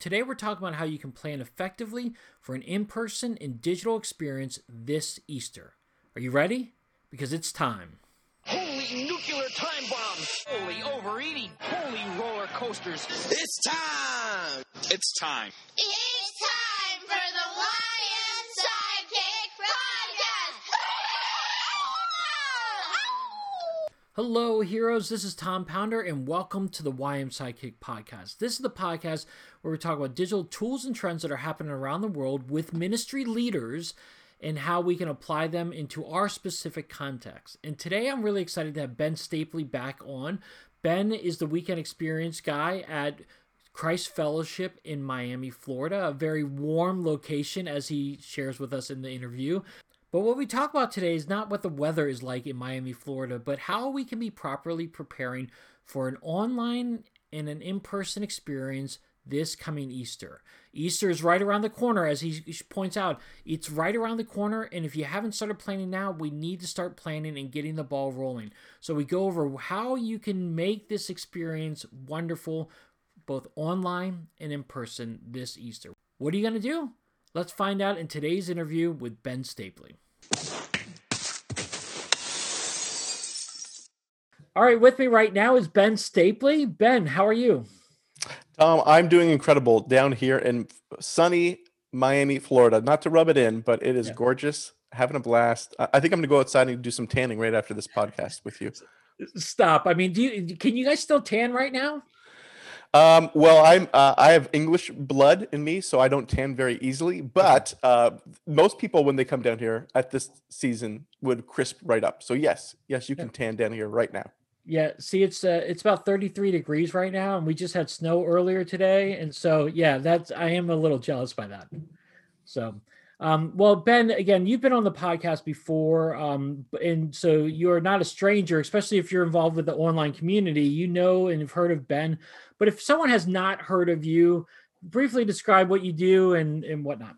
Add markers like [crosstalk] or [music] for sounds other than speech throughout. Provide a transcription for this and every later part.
Today, we're talking about how you can plan effectively for an in person and digital experience this Easter. Are you ready? Because it's time. Holy nuclear time bombs! Holy overeating! Holy roller coasters! It's time! It's time. It's time for the YM Sidekick Podcast! Hello, heroes. This is Tom Pounder, and welcome to the YM Sidekick Podcast. This is the podcast where we talk about digital tools and trends that are happening around the world with ministry leaders and how we can apply them into our specific context. And today I'm really excited to have Ben Stapley back on. Ben is the weekend experience guy at Christ Fellowship in Miami, Florida, a very warm location as he shares with us in the interview. But what we talk about today is not what the weather is like in Miami, Florida, but how we can be properly preparing for an online and an in person experience this coming Easter. Easter is right around the corner, as he points out. It's right around the corner, and if you haven't started planning now, we need to start planning and getting the ball rolling. So, we go over how you can make this experience wonderful, both online and in person this Easter. What are you going to do? Let's find out in today's interview with Ben Stapley. All right, with me right now is Ben Stapley. Ben, how are you? Tom, I'm doing incredible down here in sunny Miami, Florida. Not to rub it in, but it is yeah. gorgeous. Having a blast. I think I'm going to go outside and do some tanning right after this podcast with you. Stop. I mean, do you can you guys still tan right now? Um, well, I'm uh, I have English blood in me, so I don't tan very easily. But uh, most people, when they come down here at this season, would crisp right up. So yes, yes, you can tan down here right now. Yeah, see, it's uh, it's about 33 degrees right now, and we just had snow earlier today, and so yeah, that's I am a little jealous by that. So, um, well, Ben, again, you've been on the podcast before, um, and so you're not a stranger, especially if you're involved with the online community. You know and have heard of Ben, but if someone has not heard of you, briefly describe what you do and and whatnot.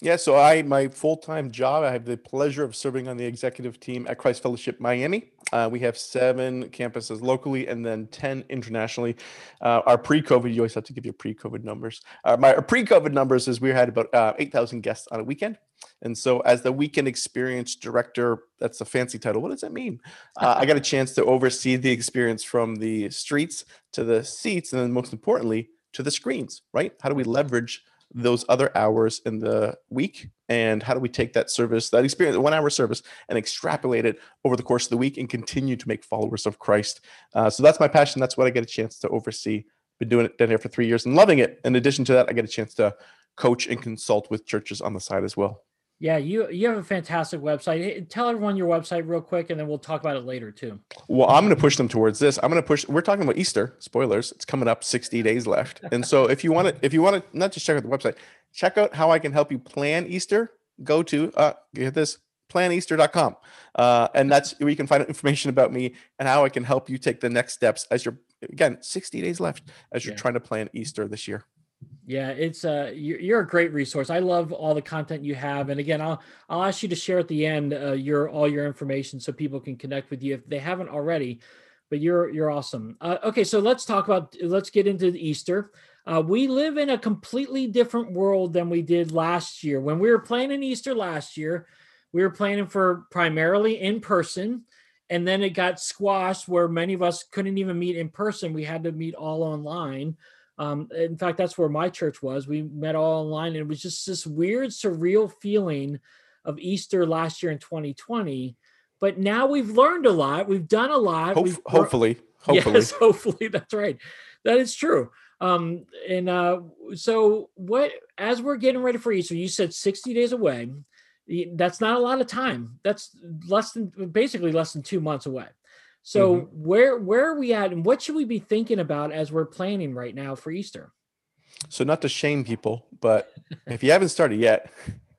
Yeah, so I my full time job. I have the pleasure of serving on the executive team at Christ Fellowship Miami. Uh, we have seven campuses locally and then ten internationally. Uh, our pre COVID, you always have to give your pre COVID numbers. Uh, my pre COVID numbers is we had about uh, eight thousand guests on a weekend. And so, as the weekend experience director, that's a fancy title. What does that mean? [laughs] Uh, I got a chance to oversee the experience from the streets to the seats, and then most importantly, to the screens. Right? How do we leverage those other hours in the week and how do we take that service that experience one hour service and extrapolate it over the course of the week and continue to make followers of christ. Uh, so that's my passion. That's what i get a chance to oversee. Been doing it down here for three years and loving it. In addition to that i get a chance to coach and consult with churches on the side as well yeah, you you have a fantastic website. Tell everyone your website real quick, and then we'll talk about it later too. Well, I'm going to push them towards this. I'm going to push. We're talking about Easter. Spoilers. It's coming up 60 [laughs] days left, and so if you want to, if you want to, not just check out the website, check out how I can help you plan Easter. Go to uh, get this planeaster.com, uh, and that's where you can find information about me and how I can help you take the next steps as you're again 60 days left as you're yeah. trying to plan Easter this year. Yeah, it's uh you're a great resource. I love all the content you have, and again, I'll I'll ask you to share at the end uh, your all your information so people can connect with you if they haven't already. But you're you're awesome. Uh, okay, so let's talk about let's get into Easter. Uh, we live in a completely different world than we did last year. When we were planning Easter last year, we were planning for primarily in person, and then it got squashed where many of us couldn't even meet in person. We had to meet all online. Um, in fact, that's where my church was. We met all online, and it was just this weird, surreal feeling of Easter last year in 2020. But now we've learned a lot. We've done a lot. Hope, [laughs] hopefully, hopefully, yes, [laughs] hopefully, that's right. That is true. Um, and uh, so, what as we're getting ready for Easter, you said 60 days away. That's not a lot of time. That's less than basically less than two months away. So mm-hmm. where where are we at, and what should we be thinking about as we're planning right now for Easter? So not to shame people, but if you haven't started yet,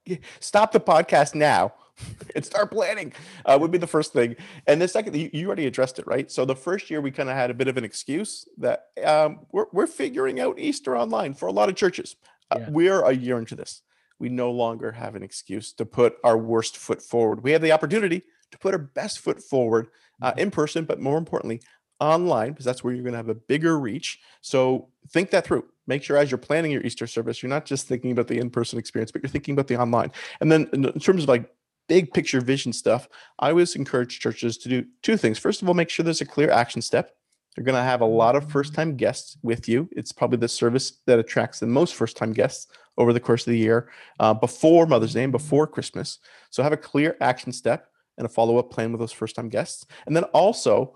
[laughs] stop the podcast now [laughs] and start planning. Uh, would be the first thing. And the second, you, you already addressed it, right? So the first year we kind of had a bit of an excuse that um, we're we're figuring out Easter online for a lot of churches. Uh, yeah. We're a year into this. We no longer have an excuse to put our worst foot forward. We have the opportunity to put our best foot forward uh, mm-hmm. in person, but more importantly, online, because that's where you're going to have a bigger reach. So think that through. make sure as you're planning your Easter service, you're not just thinking about the in-person experience, but you're thinking about the online. And then in terms of like big picture vision stuff, I always encourage churches to do two things. First of all, make sure there's a clear action step. You're going to have a lot of first-time guests with you. It's probably the service that attracts the most first-time guests over the course of the year, uh, before Mother's Day, and before Christmas. So have a clear action step and a follow-up plan with those first-time guests. And then also,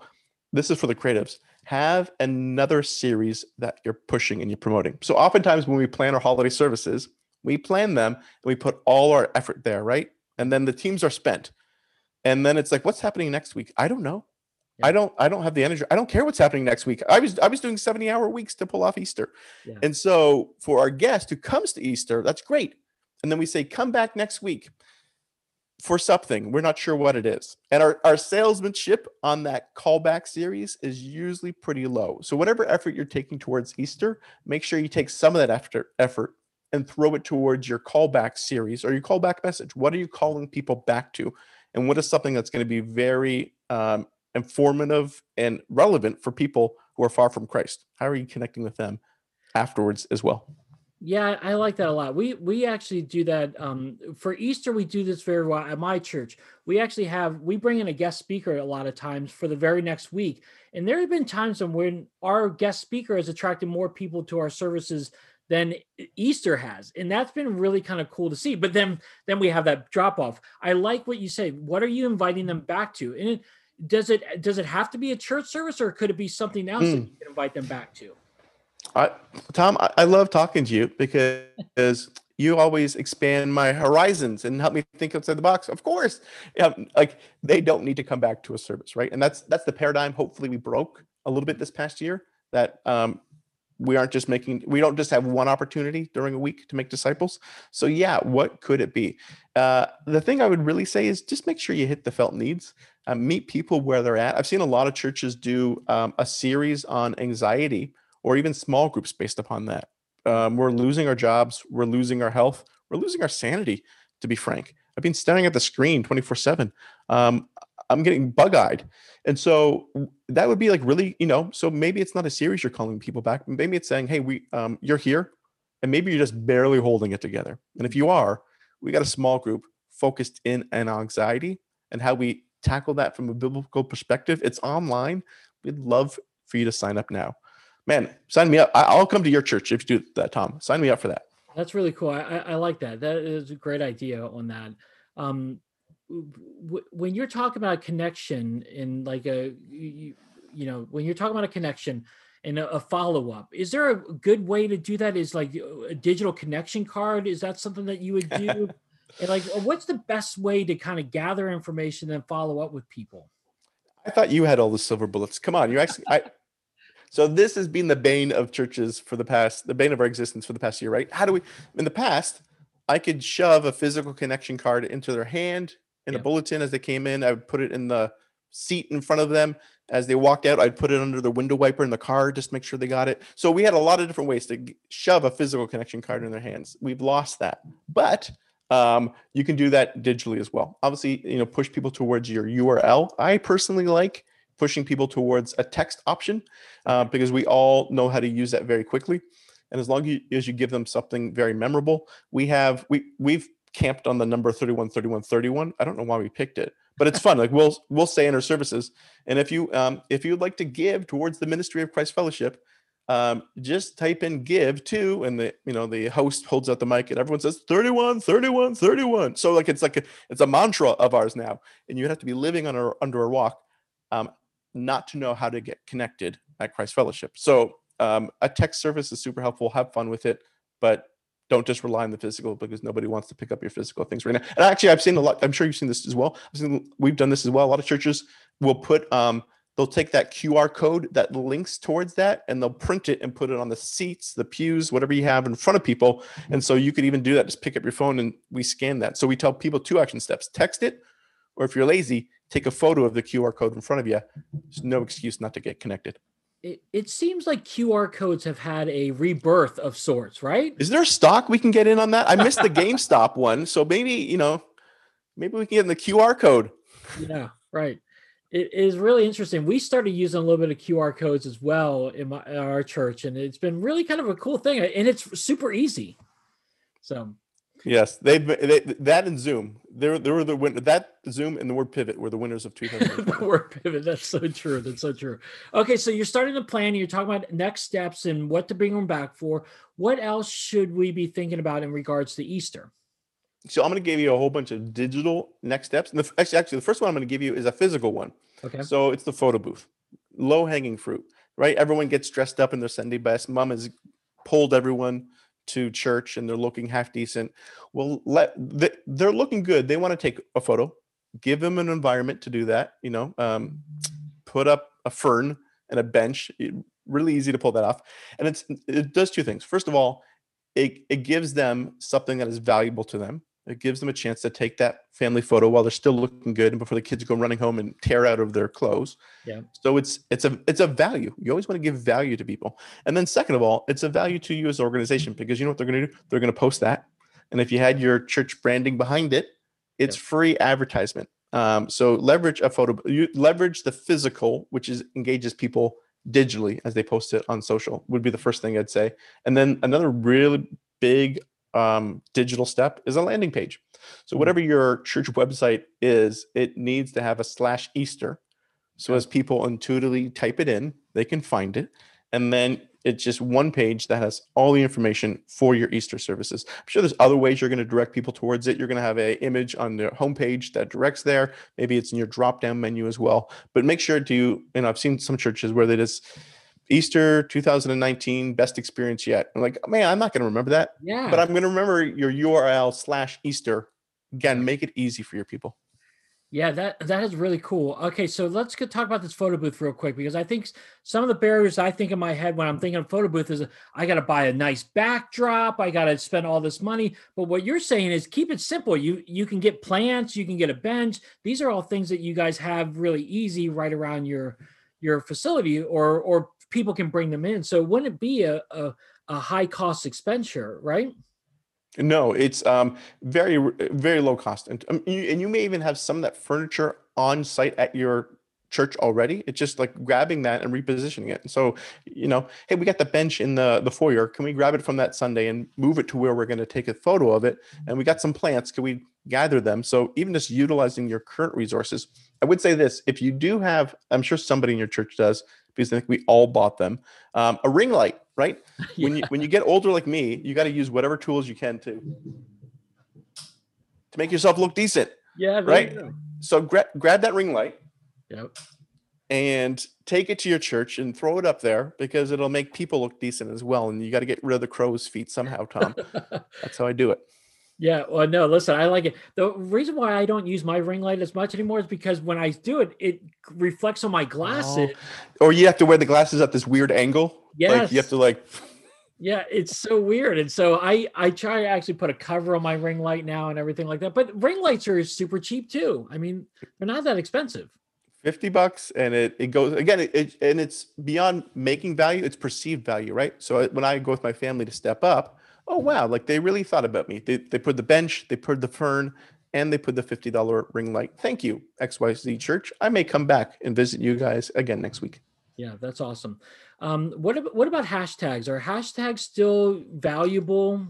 this is for the creatives have another series that you're pushing and you're promoting. So oftentimes when we plan our holiday services, we plan them and we put all our effort there, right? And then the teams are spent. And then it's like, what's happening next week? I don't know. Yeah. I don't I don't have the energy. I don't care what's happening next week. I was I was doing 70 hour weeks to pull off Easter. Yeah. And so for our guest who comes to Easter, that's great. And then we say, come back next week for something. We're not sure what it is. And our, our salesmanship on that callback series is usually pretty low. So whatever effort you're taking towards Easter, make sure you take some of that after effort and throw it towards your callback series or your callback message. What are you calling people back to? And what is something that's going to be very um, informative and relevant for people who are far from Christ? How are you connecting with them afterwards as well? Yeah, I like that a lot. We we actually do that um, for Easter. We do this very well at my church. We actually have we bring in a guest speaker a lot of times for the very next week, and there have been times when our guest speaker has attracted more people to our services than Easter has, and that's been really kind of cool to see. But then then we have that drop off. I like what you say. What are you inviting them back to? And it, does it does it have to be a church service, or could it be something else that Mm. you can invite them back to? I, Tom, I, I love talking to you because you always expand my horizons and help me think outside the box. Of course, yeah, like they don't need to come back to a service, right? And that's that's the paradigm. Hopefully, we broke a little bit this past year. That um, we aren't just making we don't just have one opportunity during a week to make disciples. So yeah, what could it be? Uh, the thing I would really say is just make sure you hit the felt needs. Uh, meet people where they're at. I've seen a lot of churches do um, a series on anxiety or even small groups based upon that. Um, we're losing our jobs, we're losing our health, we're losing our sanity, to be frank. I've been staring at the screen 24 7. Um, I'm getting bug eyed. And so that would be like really, you know, so maybe it's not a series you're calling people back. Maybe it's saying, hey, we, um, you're here, and maybe you're just barely holding it together. And if you are, we got a small group focused in on anxiety and how we tackle that from a biblical perspective. It's online. We'd love for you to sign up now man, sign me up. I, I'll come to your church if you do that, Tom. Sign me up for that. That's really cool. I, I, I like that. That is a great idea on that. Um, w- w- when you're talking about connection in like a, you, you know, when you're talking about a connection and a, a follow up, is there a good way to do that? Is like a digital connection card? Is that something that you would do? [laughs] and like, what's the best way to kind of gather information and follow up with people? I thought you had all the silver bullets. Come on, you actually. I, so this has been the bane of churches for the past, the bane of our existence for the past year, right? How do we? In the past, I could shove a physical connection card into their hand in Yeah. a bulletin as they came in. I would put it in the seat in front of them as they walked out. I'd put it under the window wiper in the car just to make sure they got it. So we had a lot of different ways to shove a physical connection card in their hands. We've lost that, but um, you can do that digitally as well. Obviously, you know, push people towards your URL. I personally like pushing people towards a text option uh, because we all know how to use that very quickly. And as long as you give them something very memorable, we have we we've camped on the number 31 31 31 i don't know why we picked it but it's fun. Like we'll we'll say in our services. And if you um if you'd like to give towards the ministry of christ fellowship um just type in give to and the you know the host holds out the mic and everyone says 31 31 31 so like it's like a, it's a mantra of ours now. And you have to be living on a, under a rock um not to know how to get connected at christ fellowship so um a text service is super helpful have fun with it but don't just rely on the physical because nobody wants to pick up your physical things right now. And actually, I've seen a lot. I'm sure you've seen this as well. I've seen, we've done this as well. A lot of churches will put, um, they'll take that QR code that links towards that, and they'll print it and put it on the seats, the pews, whatever you have in front of people. And so you could even do that. Just pick up your phone and we scan that. So we tell people two action steps: text it, or if you're lazy, take a photo of the QR code in front of you. There's no excuse not to get connected. It, it seems like QR codes have had a rebirth of sorts, right? Is there a stock we can get in on that? I missed the GameStop [laughs] one, so maybe you know, maybe we can get in the QR code. Yeah, right. It is really interesting. We started using a little bit of QR codes as well in, my, in our church, and it's been really kind of a cool thing, and it's super easy. So Yes, they, they that and Zoom. They they were the win. That Zoom and the word pivot were the winners of [laughs] 2020. Word pivot. That's so true. That's so true. Okay, so you're starting to plan. You're talking about next steps and what to bring them back for. What else should we be thinking about in regards to Easter? so I'm going to give you a whole bunch of digital next steps. And the, actually, actually, the first one I'm going to give you is a physical one. Okay. So it's the photo booth, low hanging fruit, right? Everyone gets dressed up in their Sunday best. Mom has pulled everyone to church and they're looking half decent. Well, let they, they're looking good. They want to take a photo. Give them an environment to do that. You know, um, put up a fern and a bench. It- really easy to pull that off, and it's it does two things. First of all, it it gives them something that is valuable to them. It gives them a chance to take that family photo while they're still looking good and before the kids go running home and tear out of their clothes. Yeah. So it's it's a it's a value. You always want to give value to people. And then second of all, it's a value to you as an organization because you know what they're going to do? They're going to post that. And if you had your church branding behind it, it's free advertisement. Um, so leverage a photo, you leverage the physical, which is engages people digitally as they post it on social would be the first thing I'd say. And then another really big um, digital step is a landing page. So Mhm. whatever your church website is, it needs to have a slash Easter. So Okay. as people intuitively type it in, they can find it. And then it's just one page that has all the information for your Easter services. I'm sure there's other ways you're going to direct people towards it. You're going to have a image on the homepage that directs there. Maybe it's in your drop down menu as well. But make sure to, you know, I've seen some churches where they just Easter 2019 best experience yet. I'm like, man, I'm not going to remember that, Yeah. but I'm going to remember your URL slash Easter. Again, make it easy for your people. Yeah, that that is really cool. Okay, so let's go talk about this photo booth real quick because I think some of the barriers I think in my head when I'm thinking of photo booth is I got to buy a nice backdrop, I got to spend all this money. But what you're saying is keep it simple. You you can get plants, you can get a bench. These are all things that you guys have really easy right around your your facility, or or people can bring them in. So wouldn't it be a a, a high cost expenditure, right? No, it's um, very very low cost, and um, you, and you may even have some of that furniture on site at your church already. It's just like grabbing that and repositioning it. And So you know, hey, we got the bench in the the foyer. Can we grab it from that Sunday and move it to where we're going to take a photo of it? And we got some plants. Can we gather them? So even just utilizing your current resources. I would say this: if you do have, I'm sure somebody in your church does, because I think we all bought them. Um, a ring light, right? [laughs] when you when you get older like me, you got to use whatever tools you can to to make yourself look decent. Yeah, Right. So gra- grab that ring light Yep. and take it to your church and throw it up there because it'll make people look decent as well. And you got to get rid of the crow's feet somehow, Tom. [laughs] That's how I do it. Yeah, well, no, listen, I like it. The reason why I don't use my ring light as much anymore is because when I do it, it reflects on my oh. glasses. Or you have to wear the glasses at this weird angle. Like you have to like [laughs] Yeah, it's so weird. And so I I try to actually put a cover on my ring light now and everything like that. But ring lights are super cheap too. I mean, they're not that expensive. 50 bucks and it, it goes again it, it- and it's beyond making value it's perceived value right so when i go with my family to step up oh wow like they really thought about me they, they put the bench they put the fern and they put the $50 ring light thank you xyz church i may come back and visit you guys again next week Yeah, that's awesome. Um, what what about hashtags? Are hashtags still valuable?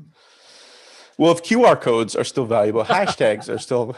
Well if qr codes are still valuable [laughs] hashtags are still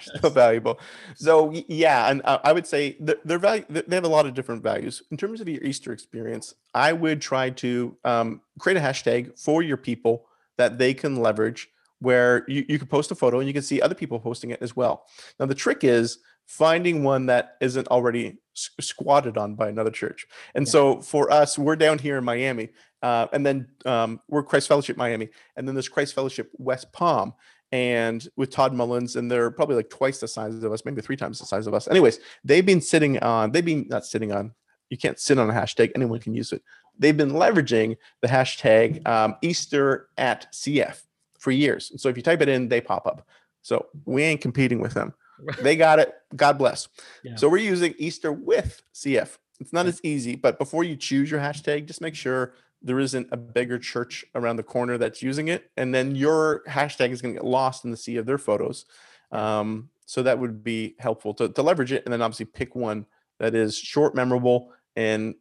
still valuable. So yeah and i would say th- they're value they have a lot of different values. In terms of your easter experience i would try to um, create a hashtag for your people that they can leverage where you, you can post a photo and you can see other people posting it as well. Now the trick is finding one that isn't already squatted on by another church. And Yeah. so for us we're down here in miami uh, and then um, we're christ fellowship miami and then there's christ fellowship west palm and with Todd Mullins, and they're probably like twice the size of us, maybe three times the size of us. Anyways, they've been sitting on, they've been not sitting on, you can't sit on a hashtag, anyone can use it. They've been leveraging the hashtag um, Easter at CF for years. So if you type it in, they pop up. So we ain't competing with them. [laughs] They got it. God bless. Yeah. So we're using Easter with CF. It's not as easy, but before you choose your hashtag, just make sure there isn't a bigger church around the corner that's using it, and then your hashtag is going to get lost in the sea of their photos. Um, So that would be helpful to, to leverage it, and then obviously pick one that is short, memorable, and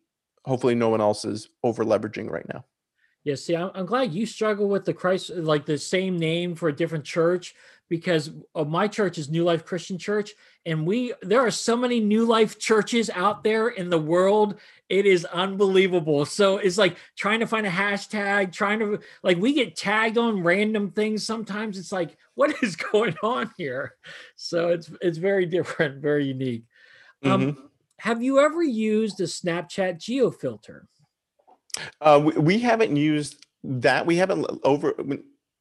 hopefully no one else is over leveraging right now. Yeah, see, I'm, I'm glad you struggle with the Christ, like the same name for a different church, because my church is New Life Christian Church, and we there are so many New Life churches out there in the world. It is unbelievable. So it's like trying to find a hashtag, trying to like we get tagged on random things. Sometimes it's like, what is [laughs] going on here? So it's it's very different, very unique. Um, Mhm. have you ever used a Snapchat geo filter? Uh, we, we haven't used that. We haven't over.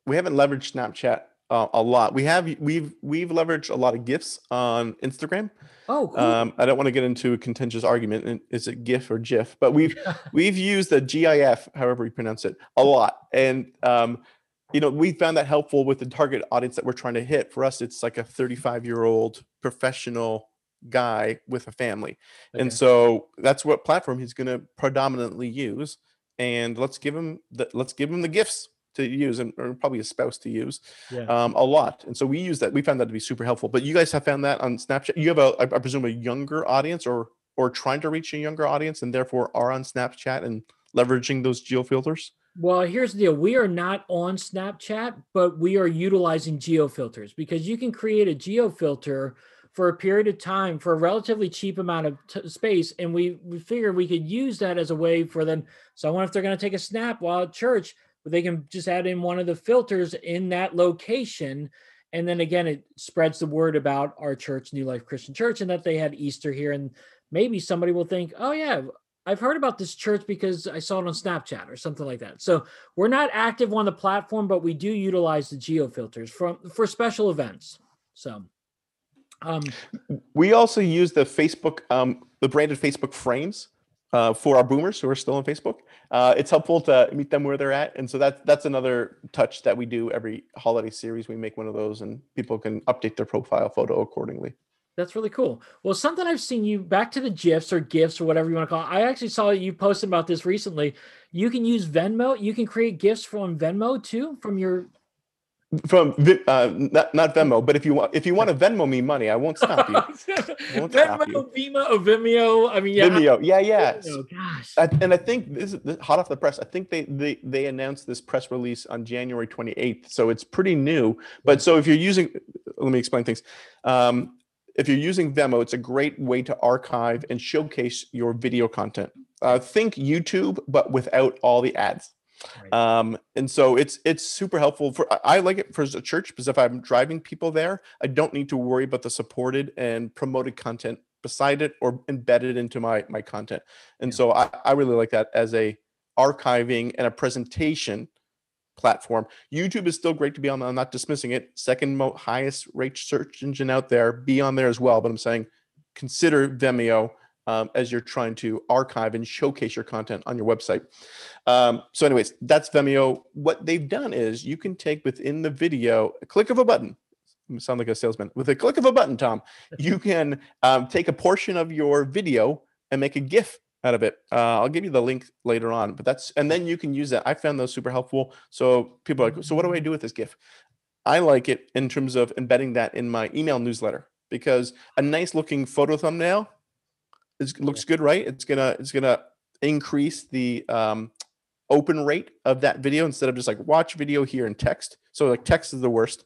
We haven't leveraged Snapchat uh, a lot. We have. We've we've leveraged a lot of gifs on Instagram. Oh, cool. Um, I don't want to get into a contentious argument. and Is it GIF or GIF? But we've [laughs] we've used the GIF, however you pronounce it, a lot, and um, you know we found that helpful with the target audience that we're trying to hit. For us, it's like a 35 year old professional guy with a family, Okay. and so that's what platform he's going to predominantly use. And let's give him the let's give him the gifts to use, and or probably a spouse to use yeah. um, a lot. And so we use that. We found that to be super helpful. But you guys have found that on Snapchat. You have a, I presume, a younger audience, or or trying to reach a younger audience, and therefore are on Snapchat and leveraging those geo filters. Well, here's the deal. We are not on Snapchat, but we are utilizing geo filters because you can create a geo filter for a period of time for a relatively cheap amount of t- space. And we, we figured we could use that as a way for them. Someone, if they're going to take a snap while at church, they can just add in one of the filters in that location. And then again, it spreads the word about our church, New Life Christian Church, and that they had Easter here. And maybe somebody will think, oh, yeah, I've heard about this church because I saw it on Snapchat or something like that. So we're not active on the platform, but we do utilize the geo filters for special events. So um We also use the Facebook, um, the branded Facebook frames uh, for our boomers who are still on Facebook. Uh, it's helpful to meet them where they're at, and so that's that's another touch that we do every holiday series. We make one of those, and people can update their profile photo accordingly. that's really cool. Well, something I've seen you back to the GIFs or GIFs or whatever you want to call it. I actually saw you posted about this recently. You can use Venmo. You can create GIFs from Venmo too, from your From uh, not not Venmo, but if you want if you want to [laughs] Venmo me money, I won't stop you. Won't stop Venmo, you. Vimeo, or Vimeo. I mean, yeah. Vimeo, yeah, yeah. Vimeo, gosh. I, and I think this is hot off the press. I think they, they they announced this press release on January 28th, so it's pretty new. But so if you're using, let me explain things. Um, if you're using Venmo, it's a great way to archive and showcase your video content. Uh, think YouTube, but without all the ads. Right. Um, and so it's it's super helpful for I like it for a church because if I'm driving people there, I don't need to worry about the supported and promoted content beside it or embedded into my my content. And Yeah. so I, I really like that as a archiving and a presentation platform. YouTube is still great to be on. I'm not dismissing it. Second mo- highest rate search engine out there. Be on there as well. But I'm saying consider Vimeo um, as you're trying to archive and showcase your content on your website. Um, so, anyways, that's Vimeo. What they've done is you can take within the video a click of a button. I sound like a salesman. With a click of a button, Tom, you [laughs] can um, take a portion of your video and make a GIF out of it. Uh, I'll give you the link later on, but that's and then you can use that. I found those super helpful. So people are like, so what do I do with this GIF? I like it in terms of embedding that in my email newsletter because a nice looking photo thumbnail is looks good, right? It's gonna it's gonna increase the um, open rate of that video instead of just like watch video here in text. So like text is the worst.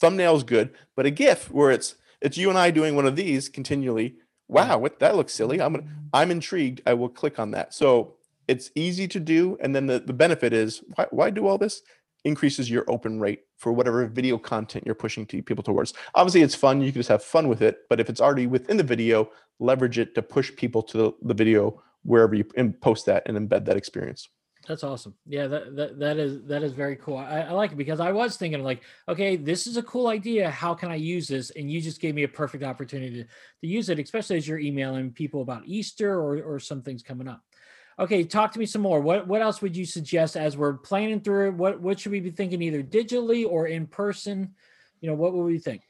Thumbnail is good, but a GIF where it's it's you and I doing one of these continually. Wow, what that looks silly. I'm gonna I'm intrigued. I will click on that. So it's easy to do, and then the, the benefit is why, why do all this? Increases your open rate for whatever video content you're pushing to people towards. Obviously, it's fun. You can just have fun with it. But if it's already within the video, leverage it to push people to the, the video wherever you post that and embed that experience. That's awesome. Yeah, that, that that is that is very cool. I, I like it because I was thinking like, okay, this is a cool idea. How can I use this? And you just gave me a perfect opportunity to, to use it, especially as you're emailing people about Easter or or some things coming up. Okay, talk to me some more. What what else would you suggest as we're planning through it? What what should we be thinking either digitally or in person? You know, what would we think?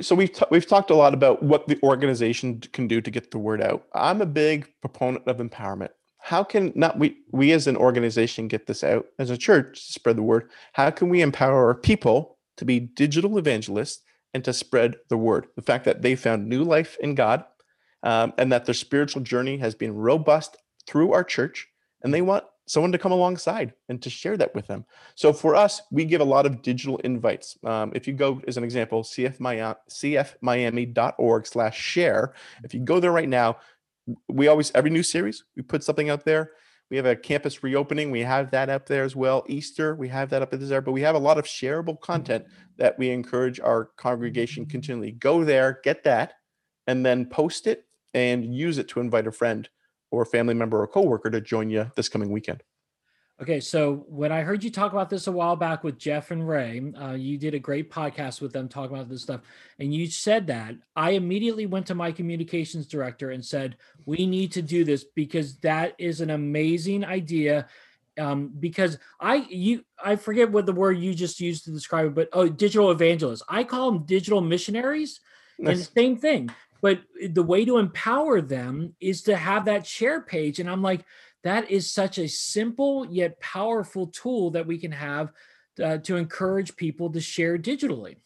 So we've ta- we've talked a lot about what the organization can do to get the word out. I'm a big proponent of empowerment. How can not we we as an organization get this out as a church to spread the word? How can we empower our people to be digital evangelists and to spread the word. The fact that they found new life in God um, and that their spiritual journey has been robust through our church, and they want someone to come alongside and to share that with them. So for us, we give a lot of digital invites. Um, if you go, as an example, CFMiami, cfmiami.org slash share, if you go there right now, we always, every new series, we put something out there. We have a campus reopening. We have that up there as well. Easter, we have that up there, but we have a lot of shareable content that we encourage our congregation continually. Go there, get that, and then post it and use it to invite a friend or a family member or coworker to join you this coming weekend. Okay, so when I heard you talk about this a while back with Jeff and Ray, uh, you did a great podcast with them talking about this stuff, and you said that I immediately went to my communications director and said, "We need to do this because that is an amazing idea." Um, because I you I forget what the word you just used to describe it, but oh, digital evangelists. I call them digital missionaries, and Nice. same thing. But the way to empower them is to have that share page, and I'm like that is such a simple yet powerful tool that we can have uh, to encourage people to share digitally.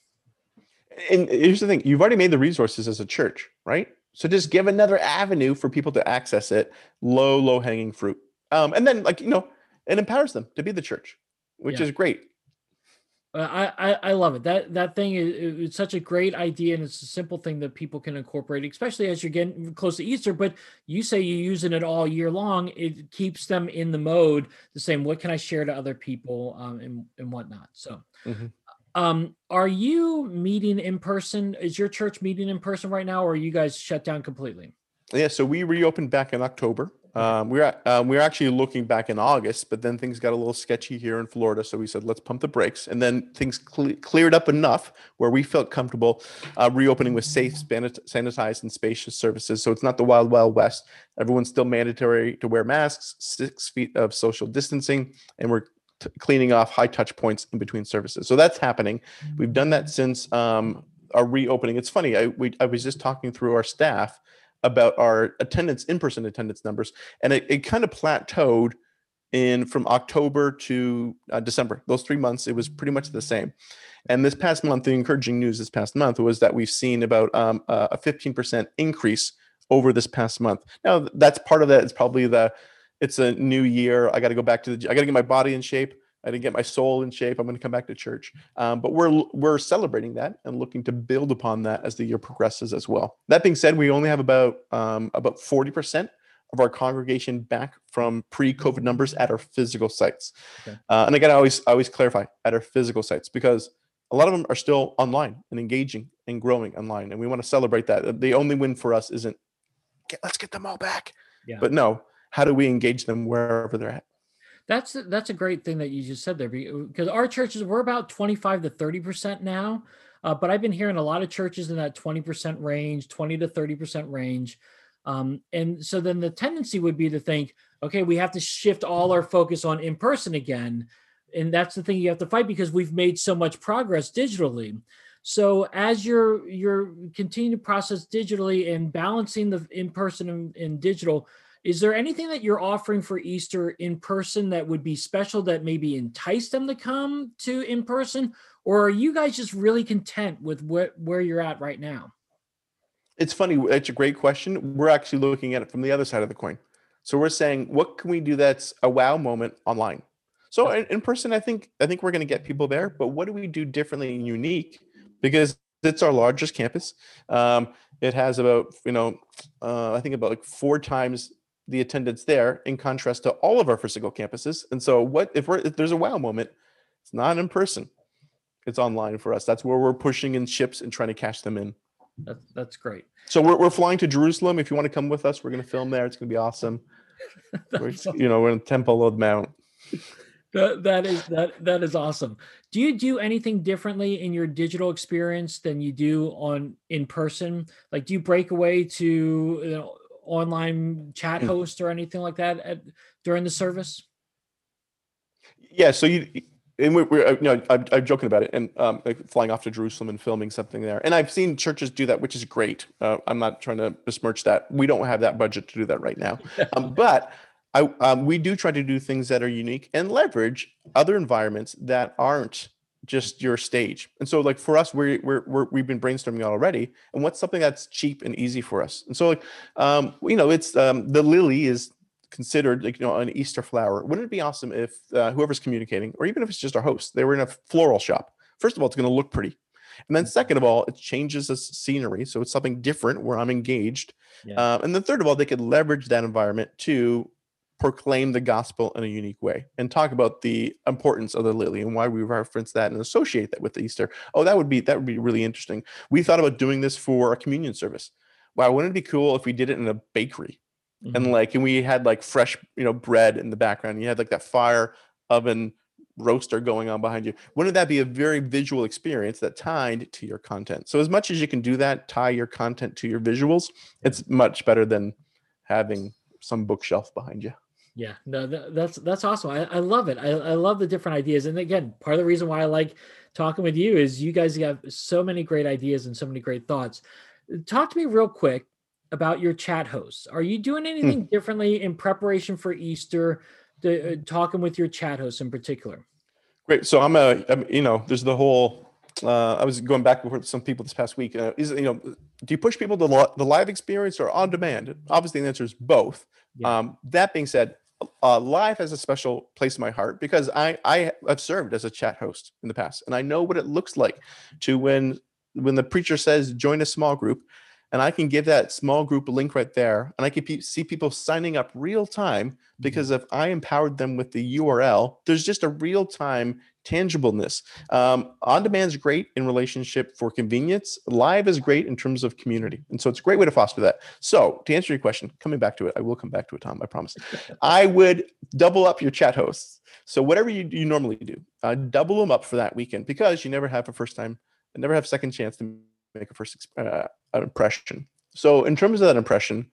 And here's the thing you've already made the resources as a church, right? So just give another avenue for people to access it, low, low hanging fruit. Um, and then, like, you know, it empowers them to be the church, which Yeah. is great. Uh, I, I I love it. That that thing is it's such a great idea, and it's a simple thing that people can incorporate, especially as you're getting close to Easter. But you say you're using it all year long. It keeps them in the mode, the same. What can I share to other people, um, and and whatnot. So, Mhm. um, are you meeting in person? Is your church meeting in person right now, or are you guys shut down completely? Yeah, so we reopened back in October. Um, we we're um, we we're actually looking back in August, but then things got a little sketchy here in Florida, so we said let's pump the brakes. And then things cle- cleared up enough where we felt comfortable uh, reopening with safe, sanitized, and spacious services. So it's not the wild wild west. Everyone's still mandatory to wear masks, six feet of social distancing, and we're t- cleaning off high touch points in between services. So that's happening. We've done that since um, our reopening. It's funny. I we I was just talking through our staff about our attendance, in-person attendance numbers, and it, it kind of plateaued in from October to uh, December. Those three months, it was pretty much the same. And this past month, the encouraging news this past month was that we've seen about um, a 15% increase over this past month. Now, that's part of that. It's probably the it's a new year. I got to go back to the. I got to get my body in shape. I didn't get my soul in shape. I'm going to come back to church. Um, but we're we're celebrating that and looking to build upon that as the year progresses as well. That being said, we only have about um, about 40 percent of our congregation back from pre-COVID numbers at our physical sites. Okay. Uh, and again, I always I always clarify at our physical sites because a lot of them are still online and engaging and growing online, and we want to celebrate that. The only win for us isn't get, let's get them all back, Yeah. but no, how do we engage them wherever they're at? That's that's a great thing that you just said there because our churches we're about 25 to 30 percent now, uh, but I've been hearing a lot of churches in that 20 percent range, 20 to 30 percent range, um, and so then the tendency would be to think, okay, we have to shift all our focus on in person again, and that's the thing you have to fight because we've made so much progress digitally. So as you're you're continuing to process digitally and balancing the in person and, and digital, is there anything that you're offering for Easter in person that would be special that maybe entice them to come to in person? Or are you guys just really content with what where you're at right now? It's funny. It's a great question. We're actually looking at it from the other side of the coin. So we're saying, what can we do that's a wow moment online? So in, in person, I think I think we're going to get people there. But what do we do differently and unique? Because it's our largest campus. Um, it has about you know, uh, I think about like four times the attendance there, in contrast to all of our physical campuses. And so, what if we're if there's a wow moment? It's not in person. It's online for us. That's where we're pushing in ships and trying to cash them in. That's that's great. So we're, we're flying to Jerusalem. If you want to come with us, we're going to film there. It's going to be awesome. [laughs] We're, you know, we're in Temple of Mount. That, that is that that is awesome. Do you do anything differently in your digital experience than you do on in person? Like, do you break away to you know, online chat Mm. host or anything like that at, during the service? Yeah. So you, and we're, we're uh, you know, I'm, I'm joking about it and um, like flying off to Jerusalem and filming something there. And I've seen churches do that, which is great. Uh, I'm not trying to besmirch that. We don't have that budget to do that right now. [laughs] Um, but I, um, we do try to do things that are unique and leverage other environments that aren't just your stage. And so like for us, we're, we're, we're we've been brainstorming already. And what's something that's cheap and easy for us? And so like um, you know, it's um, the lily is considered like you know an Easter flower. Wouldn't it be awesome if uh, whoever's communicating, or even if it's just our host, they were in a floral shop? First of all, it's going to look pretty, and then second of all, it changes the scenery, so it's something different where I'm engaged. Yeah. Uh, and then third of all, they could leverage that environment to proclaim the gospel in a unique way and talk about the importance of the lily and why we reference that and associate that with Easter. Oh, that would be that would be really interesting. We thought about doing this for a communion service. Wow, wouldn't it be cool if we did it in a bakery? Mhm. and like and we had like fresh you know bread in the background And you had like that fire oven roaster going on behind you wouldn't that be a very visual experience that tied to your content so as much as you can do that tie your content to your visuals it's much better than having some bookshelf behind you Yeah, no, that, that's that's awesome. I, I love it. I, I love the different ideas. And again, part of the reason why I like talking with you is you guys have so many great ideas and so many great thoughts. Talk to me real quick about your chat hosts. Are you doing anything differently in preparation for Easter? To, uh, talking with your chat hosts in particular. Great. So I'm a, I'm, you know, there's the whole. Uh, I was going back with some people this past week. Uh, is you know, do you push people to lo- the live experience or on demand? Obviously, the answer is both. Yeah. Um, that being said, uh, live has a special place in my heart because I I have served as a chat host in the past, and I know what it looks like to when when the preacher says join a small group, and I can give that small group a link right there, and I can pe- see people signing up real time because if I empowered them with the URL, there's just a real time tangibleness. Um, on demand is great in relationship for convenience. Live is great in terms of community, and so it's a great way to foster that. So to answer your question, coming back to it, I will come back to it, Tom. I promise. [laughs] I would double up your chat hosts. So whatever you, you normally do, uh, double them up for that weekend because you never have a first time, never have second chance to make a first uh, impression. So in terms of that impression,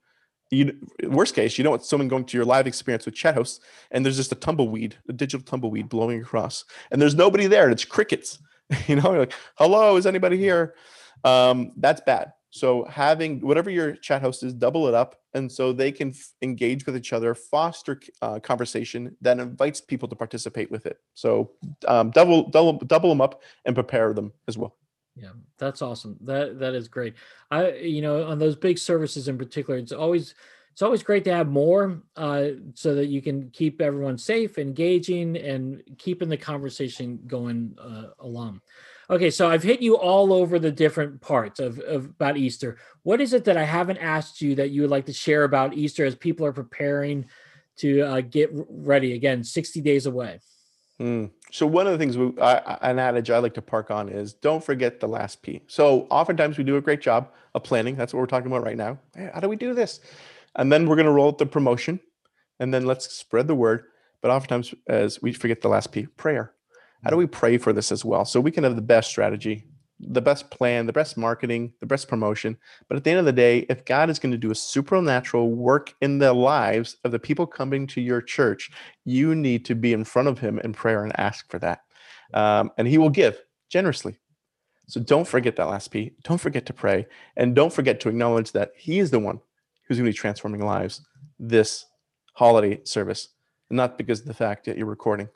you worst case, you don't want someone going to your live experience with chat hosts and there's just a tumbleweed, a digital tumbleweed blowing across, and there's nobody there, and it's crickets. [laughs] You know, like, hello, is anybody here? Um, that's bad. So having whatever your chat host is, double it up, and so they can f- engage with each other, foster uh, conversation that invites people to participate with it. So um, double, double, double them up and prepare them as well. Yeah, that's awesome. That that is great. I you know on those big services in particular, it's always it's always great to have more uh, so that you can keep everyone safe, engaging, and keeping the conversation going uh, along. Okay, so I've hit you all over the different parts of, of about Easter. What is it that I haven't asked you that you would like to share about Easter as people are preparing to uh, get ready? Again, sixty days away. Mm. So one of the things we, I, an adage I like to park on is don't forget the last P. So oftentimes we do a great job of planning. That's what we're talking about right now. How do we do this? And then we're going to roll out the promotion, and then let's spread the word. But oftentimes, as we forget the last P, prayer. How do we pray for this as well? So we can have the best strategy, the best plan, the best marketing, the best promotion. But at the end of the day, if God is going to do a supernatural work in the lives of the people coming to your church, you need to be in front of Him in prayer and ask for that. Um, and He will give generously. So don't forget that last P. Don't forget to pray. And don't forget to acknowledge that He is the one who's going to be transforming lives this holiday service, not because of the fact that you're recording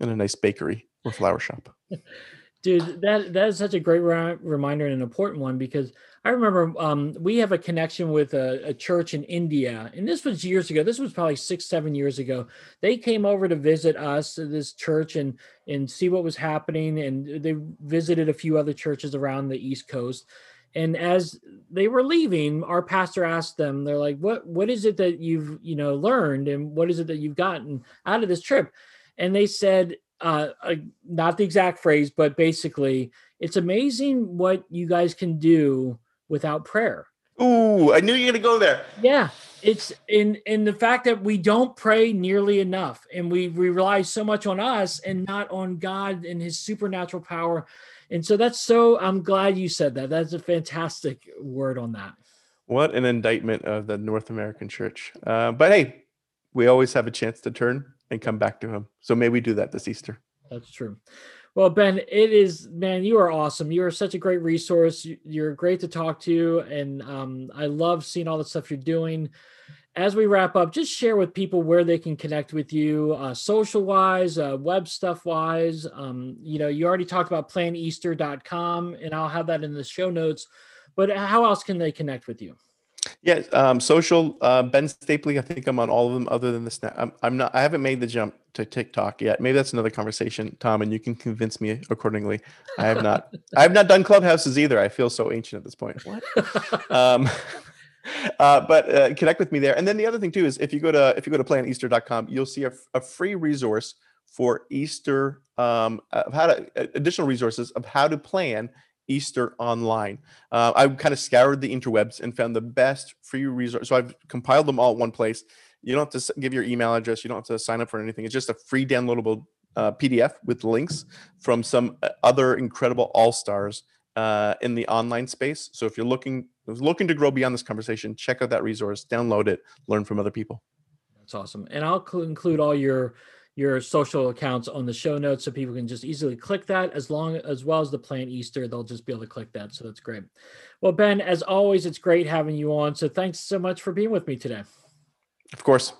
in a nice bakery or flower shop. [laughs] Dude, that that is such a great reminder and an important one because I remember um, we have a connection with a, a church in India, and this was years ago. This was probably six, seven years ago. They came over to visit us, uh, this church, and and see what was happening, and they visited a few other churches around the East Coast. And as they were leaving, our pastor asked them, "They're like, what what is it that you've you know learned, and what is it that you've gotten out of this trip?" And they said, uh, uh, not the exact phrase, but basically, it's amazing what you guys can do without prayer. Ooh, I knew you were going to go there. Yeah, it's in in the fact that we don't pray nearly enough, and we we rely so much on us and not on God and His supernatural power. And so that's so. I'm glad you said that. That's a fantastic word on that. What an indictment of the North American church. Uh, but hey, we always have a chance to turn and come back to Him. So may we do that this Easter. That's true. Well, Ben, it is man, you are awesome. You are such a great resource. You- You're great to talk to, and um, I love seeing all the stuff you're doing. as we wrap up, just share with people where they can connect with you, uh, social wise, uh, web stuff wise. Um, you know, you already talked about planeaster.com, and I'll have that in the show notes. But how else can they connect with you? Yeah, um, social. Uh, ben Stapley. I think I'm on all of them, other than the snap. I'm, I'm not. I haven't made the jump to TikTok yet. Maybe that's another conversation, Tom, and you can convince me accordingly. I have not. [laughs] I have not done clubhouses either. I feel so ancient at this point. What? [laughs] um, [laughs] uh, but uh, connect with me there. And then the other thing too is if you go to if you go to planeaster.com, you'll see a, a free resource for Easter um, of how to additional resources of how to plan Easter online. Uh, I kind of scoured the interwebs and found the best free resource. So I've compiled them all at one place. You don't have to give your email address. You don't have to sign up for anything. It's just a free downloadable uh, PDF with links from some uh, other incredible all stars uh, in the online space. So if you're looking looking to grow beyond this conversation, check out that resource, download it, learn from other people. That's awesome. And I'll include all your your social accounts on the show notes so people can just easily click that as long as well as the plan Easter, they'll just be able to click that. So that's great. Well, Ben, as always, it's great having you on. So thanks so much for being with me today. Of course.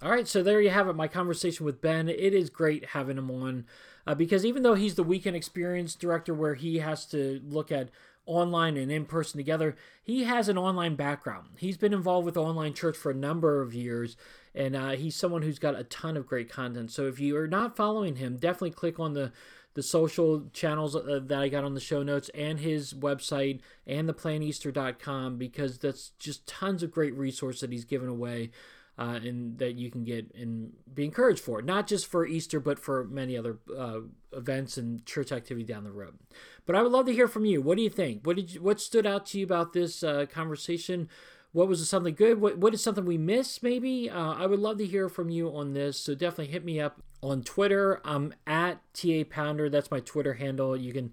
All right, so there you have it, my conversation with Ben. It is great having him on uh, because even though he's the weekend experience director where he has to look at online and in person together, he has an online background. He's been involved with online church for a number of years, and uh, he's someone who's got a ton of great content. So if you are not following him, definitely click on the the social channels uh, that I got on the show notes and his website and the planeaster.com because that's just tons of great resources that he's given away uh, and that you can get and be encouraged for, not just for Easter, but for many other uh, events and church activity down the road. But I would love to hear from you. What do you think? What did you, what stood out to you about this uh, conversation? What was something good? What what is something we missed? Maybe uh, I would love to hear from you on this. So definitely hit me up on Twitter. I'm at ta pounder. That's my Twitter handle. You can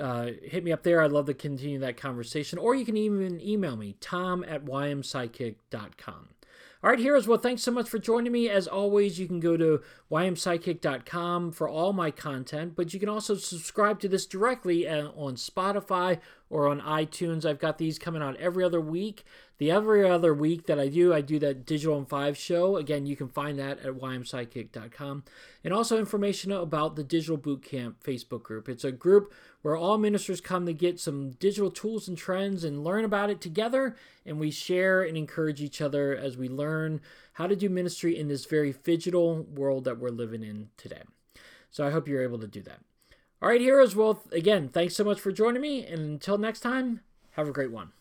uh, hit me up there. I'd love to continue that conversation. Or you can even email me, tom at ymsidekick.com. All right, heroes. Well, thanks so much for joining me. As always, you can go to ymsidekick.com for all my content, but you can also subscribe to this directly uh, on Spotify or on iTunes. I've got these coming out every other week. The every other week that I do, I do that Digital in 5 show. Again, you can find that at ymsidekick.com. And also information about the Digital Bootcamp Facebook group. It's a group where all ministers come to get some digital tools and trends and learn about it together. And we share and encourage each other as we learn how to do ministry in this very digital world that we're living in today. So I hope you're able to do that. All right, heroes. Well, again, thanks so much for joining me. And until next time, have a great one.